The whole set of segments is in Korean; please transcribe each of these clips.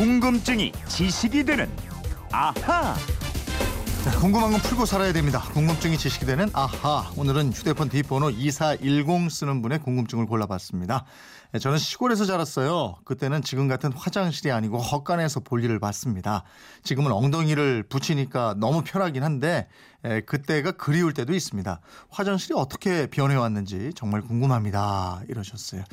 궁금증이 지식이 되는 아하. 자, 궁금한 건 풀고 살아야 됩니다. 궁금증이 지식이 되는 아하. 오늘은 휴대폰 뒷번호 2410 쓰는 분의 궁금증을 골라봤습니다. 예, 저는 시골에서 자랐어요. 그때는 지금 같은 화장실이 아니고 헛간에서 볼일을 봤습니다. 지금은 엉덩이를 붙이니까 너무 편하긴 한데 에, 그때가 그리울 때도 있습니다. 화장실이 어떻게 변해왔는지 정말 궁금합니다. 이러셨어요.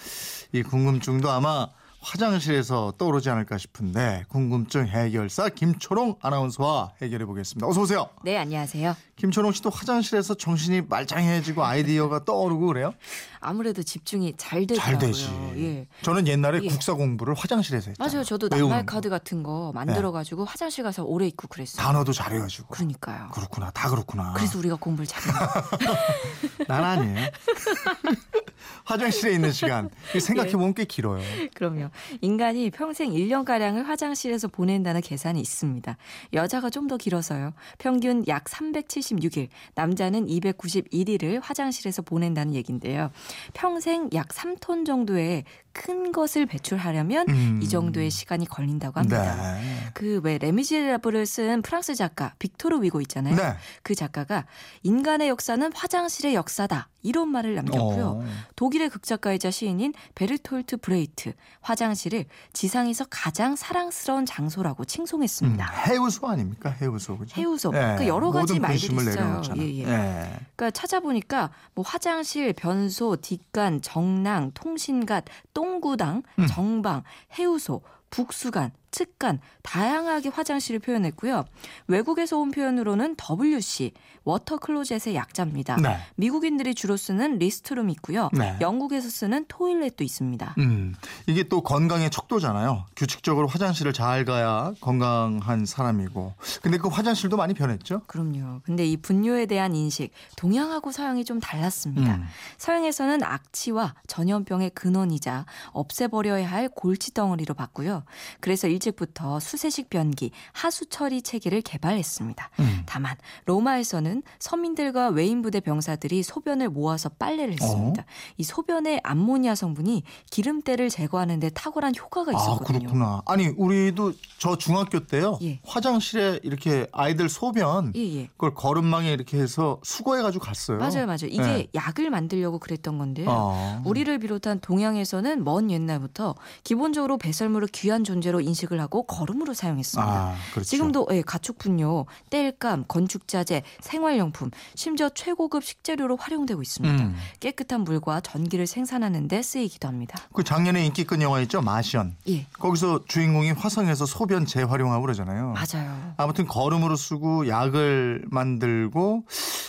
이 궁금증도 아마 화장실에서 떠오르지 않을까 싶은데 궁금증 해결사 김초롱 아나운서와 해결해 보겠습니다. 어서 오세요. 네, 안녕하세요. 김초롱 씨도 화장실에서 정신이 말짱해지고 아이디어가 떠오르고 그래요? 아무래도 집중이 잘 되더라고요. 잘 되지. 예. 저는 옛날에 예. 국사 공부를 화장실에서 했잖아요. 맞아요. 저도 낱말 거. 카드 같은 거 만들어 가지고 화장실 가서 오래 있고 그랬어요. 단어도 잘해 가지고. 그러니까요. 그렇구나. 다 그렇구나. 그래서 우리가 공부를 잘해요. 난 아니에요. 화장실에 있는 시간 생각해 보면 꽤 길어요. 그럼요. 인간이 평생 1년가량을 화장실에서 보낸다는 계산이 있습니다. 여자가 좀 더 길어서요. 평균 약 376일, 남자는 291일을 화장실에서 보낸다는 얘기인데요. 평생 약 3톤 정도의 큰 것을 배출하려면 음. 이 정도의 시간이 걸린다고 합니다. 네. 그왜 레미제라블을 쓴 프랑스 작가 빅토르 위고 있잖아요. 네. 그 작가가 인간의 역사는 화장실의 역사다 이런 말을 남겼고요. 어. 독일의 극작가이자 시인인 베르톨트 브레히트 화장실을 지상에서 가장 사랑스러운 장소라고 음, 칭송했습니다. 해우소 아닙니까? 해우소. 그죠? 해우소. 예, 그 여러 가지 말들이 있어요. 예, 예. 예. 그러니까 찾아보니까 뭐 화장실, 변소, 뒷간, 정랑, 통싯간, 똥 구당, 음. 정방, 해우소, 북수간, 측간 다양하게 화장실을 표현했고요. 외국에서 온 표현으로는 WC, water closet의 약자입니다. 네. 미국인들이 주로 쓰는 restroom이 있고요. 네. 영국에서 쓰는 toilet도 있습니다. 음, 이게 또 건강의 척도잖아요. 규칙적으로 화장실을 잘 가야 건강한 사람이고. 근데 그 화장실도 많이 변했죠? 그럼요. 근데 이 분뇨에 대한 인식, 동양하고 서양이 좀 달랐습니다. 음. 서양에서는 악취와 전염병의 근원이자 없애버려야 할 골치 덩어리로 봤고요. 그래서 일찍부터 수세식 변기, 하수 처리 체계를 개발했습니다. 음. 다만 로마에서는 서민들과 외인 부대 병사들이 소변을 모아서 빨래를 했습니다. 이 소변의 암모니아 성분이 기름때를 제거하는 데 탁월한 효과가 아, 있었거든요. 그렇구나. 아니, 우리도 저 중학교 때요. 예. 화장실에 이렇게 아이들 소변 예, 예. 그걸 거름망에 이렇게 해서 수거해 가지고 갔어요. 맞아요, 맞아요. 이게 네. 약을 만들려고 그랬던 건데요. 어. 우리를 비롯한 동양에서는 먼 옛날부터 기본적으로 배설물을 귀한 존재로 인식 을 하고 거름으로 사용했습니다. 아, 그렇죠. 지금도 예, 가축 분뇨, 땔감, 건축 자재, 생활용품, 심지어 최고급 식재료로 활용되고 있습니다. 음. 깨끗한 물과 전기를 생산하는 데 쓰이기도 합니다. 그 작년에 인기 끈 영화 있죠? 마션. 예, 거기서 주인공이 화성에서 소변 재활용하고 그러잖아요. 맞아요. 아무튼 거름으로 쓰고 약을 만들고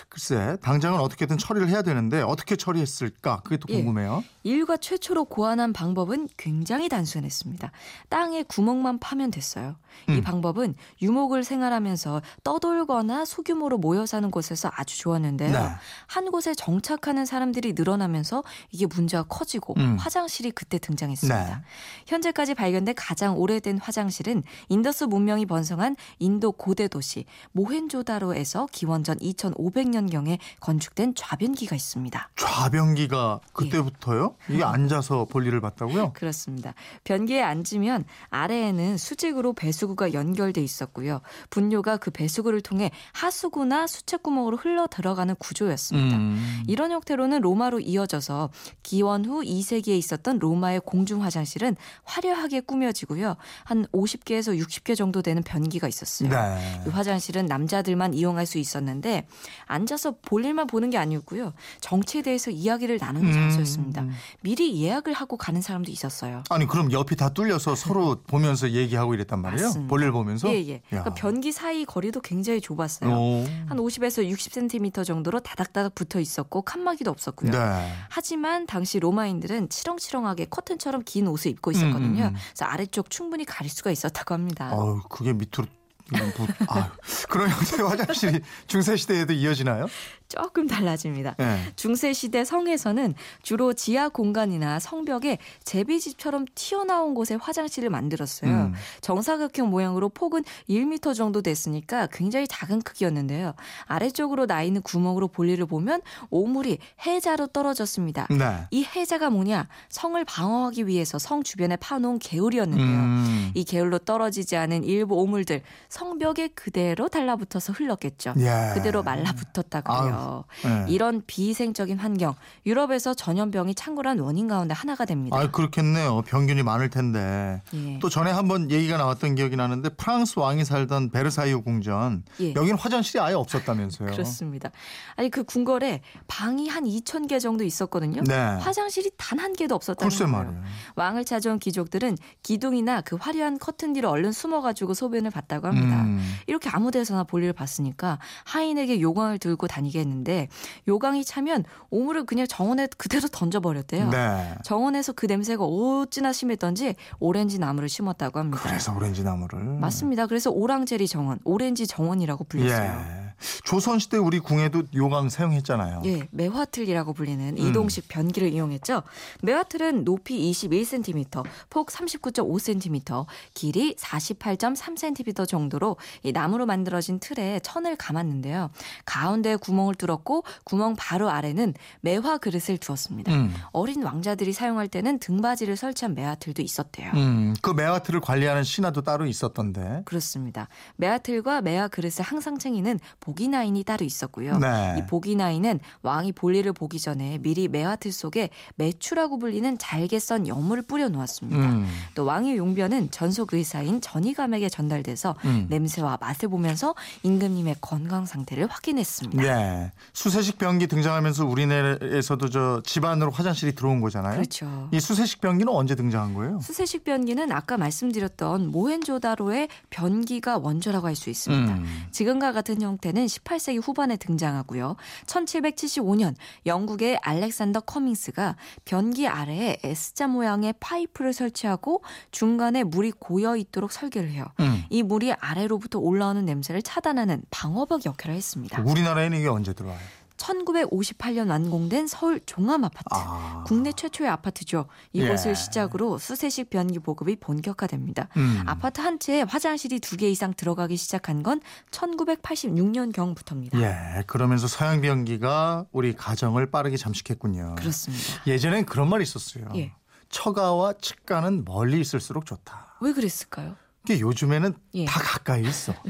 글쎄 당장은 어떻게든 처리를 해야 되는데 어떻게 처리했을까 그게 또 예. 궁금해요. 인류가 최초로 고안한 방법은 굉장히 단순했습니다. 땅에 구멍만 파면 됐어요. 이 음. 방법은 유목을 생활하면서 떠돌거나 소규모로 모여 사는 곳에서 아주 좋았는데요. 네. 한 곳에 정착하는 사람들이 늘어나면서 이게 문제가 커지고 음. 화장실이 그때 등장했습니다. 네. 현재까지 발견된 가장 오래된 화장실은 인더스 문명이 번성한 인도 고대 도시 모헨조다로에서 기원전 2500년경에 건축된 좌변기가 있습니다. 좌변기가 예. 그때부터요? 이게 앉아서 볼일을 봤다고요? 그렇습니다. 변기에 앉으면 아래에 는 수직으로 배수구가 연결돼 있었고요. 분뇨가 그 배수구를 통해 하수구나 수채구멍으로 흘러 들어가는 구조였습니다. 음. 이런 형태로는 로마로 이어져서 기원 후 2세기에 있었던 로마의 공중 화장실은 화려하게 꾸며지고요. 한 50개에서 60개 정도 되는 변기가 있었어요. 네. 이 화장실은 남자들만 이용할 수 있었는데 앉아서 볼 일만 보는 게 아니었고요. 정치에 대해서 이야기를 나누는 음. 장소였습니다. 미리 예약을 하고 가는 사람도 있었어요. 아니 그럼 옆이 다 뚫려서 서로 보면서 얘기하고 이랬단 말이에요? 맞습니다. 볼일 보면서? 예, 예. 야. 그러니까 변기 사이 거리도 굉장히 좁았어요. 오. 한 50에서 60cm 정도로 다닥다닥 붙어 있었고 칸막이도 없었고요. 네. 하지만 당시 로마인들은 치렁치렁하게 커튼처럼 긴 옷을 입고 있었거든요. 음, 음, 음. 그래서 아래쪽 충분히 가릴 수가 있었다고 합니다. 어우 그게 밑으로 뭐, 아유, 그런 형태의 화장실이 중세 시대에도 이어지나요? 조금 달라집니다. 예. 중세 시대 성에서는 주로 지하 공간이나 성벽에 제비집처럼 튀어나온 곳에 화장실을 만들었어요. 음. 정사각형 모양으로 폭은 1m 정도 됐으니까 굉장히 작은 크기였는데요. 아래쪽으로 나 있는 구멍으로 볼일을 보면 오물이 해자로 떨어졌습니다. 네. 이 해자가 뭐냐? 성을 방어하기 위해서 성 주변에 파놓은 개울이었는데요. 음. 이 게을로 떨어지지 않은 일부 오물들 성벽에 그대로 달라붙어서 흘렀겠죠. 예. 그대로 말라붙었다고요. 예. 이런 비위생적인 환경, 유럽에서 전염병이 창궐한 원인 가운데 하나가 됩니다. 아, 그렇겠네요. 병균이 많을 텐데. 예. 또 전에 한번 얘기가 나왔던 기억이 나는데 프랑스 왕이 살던 베르사유 궁전 예. 여긴 화장실이 아예 없었다면서요. 그렇습니다. 아니 그 궁궐에 방이 한 2천 개 정도 있었거든요. 네. 화장실이 단 한 개도 없었다는 거예요. 말이에요. 왕을 찾아온 귀족들은 기둥이나 그 화려한 커튼 뒤로 얼른 숨어가지고 소변을 봤다고 합니다. 음. 이렇게 아무 데서나 볼일을 봤으니까 하인에게 요강을 들고 다니게 했는데 요강이 차면 오물을 그냥 정원에 그대로 던져버렸대요. 네. 정원에서 그 냄새가 어찌나 심했던지 오렌지 나무를 심었다고 합니다. 그래서 오렌지 나무를. 맞습니다. 그래서 오랑제리 정원, 오렌지 정원이라고 불렸어요. 예. 조선시대 우리 궁에도 요강 사용했잖아요. 예, 매화틀이라고 불리는 음. 이동식 변기를 이용했죠. 매화틀은 높이 21cm, 폭 39.5cm, 길이 48.3cm 정도로 이 나무로 만들어진 틀에 천을 감았는데요. 가운데 구멍을 뚫었고 구멍 바로 아래는 매화 그릇을 두었습니다. 음. 어린 왕자들이 사용할 때는 등받이를 설치한 매화틀도 있었대요. 음, 그 매화틀을 관리하는 신하도 따로 있었던데. 그렇습니다. 매화틀과 매화 그릇을 항상 챙기는 보기나인이 따로 있었고요. 네. 이 보기나인은 왕이 볼일을 보기 전에 미리 매화틀 속에 매추라고 불리는 잘게 썬 여물을 뿌려 놓았습니다. 음. 또 왕의 용변은 전속 의사인 전이감에게 전달돼서 음. 냄새와 맛을 보면서 임금님의 건강 상태를 확인했습니다. 네. 수세식 변기 등장하면서 우리나라에서도 저 집안으로 화장실이 들어온 거잖아요. 그렇죠. 이 수세식 변기는 언제 등장한 거예요? 수세식 변기는 아까 말씀드렸던 모헨조다로의 변기가 원조라고 할 수 있습니다. 음. 지금과 같은 형태는 18세기 후반에 등장하고요. 1775년 영국의 알렉산더 커밍스가 변기 아래에 S자 모양의 파이프를 설치하고 중간에 물이 고여 있도록 설계를 해요. 음. 이 물이 아래로부터 올라오는 냄새를 차단하는 방어벽 역할을 했습니다. 우리나라에는 이게 언제 들어와요? 1958년 완공된 서울 종암 아파트. 아. 국내 최초의 아파트죠. 이곳을 예. 시작으로 수세식 변기 보급이 본격화됩니다. 음. 아파트 한 채에 화장실이 두 개 이상 들어가기 시작한 건 1986년 경부터입니다. 예, 그러면서 서양 변기가 우리 가정을 빠르게 잠식했군요. 그렇습니다. 예전엔 그런 말이 있었어요. 예. 처가와 측가는 멀리 있을수록 좋다. 왜 그랬을까요? 이게 요즘에는 예. 다 가까이 있어.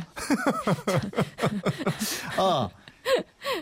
아,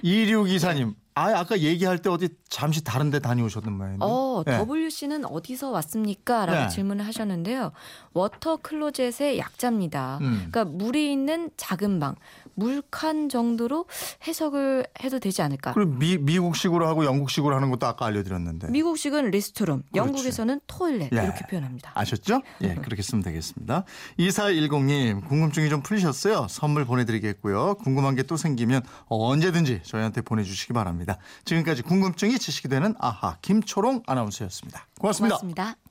2624님. 아, 아까 얘기할 때 어디 잠시 다른 데 다녀오셨는 모양인데. 어, 예. WC는 어디서 왔습니까? 라고 네. 질문을 하셨는데요. water closet의 약자입니다. 음. 그러니까 물이 있는 작은 방, 물칸 정도로 해석을 해도 되지 않을까? 그리고 미, 미국식으로 하고 영국식으로 하는 것도 아까 알려드렸는데. 미국식은 restroom, 영국에서는 toilet 예. 이렇게 표현합니다. 아셨죠? 예, 그렇게 쓰면 되겠습니다. 2410님, 궁금증이 좀 풀리셨어요? 선물 보내드리겠고요. 궁금한 게 또 생기면 언제든지 저희한테 보내주시기 바랍니다. 지금까지 궁금증이 지식이 되는 아하, 김초롱 아나운서였습니다. 고맙습니다. 고맙습니다.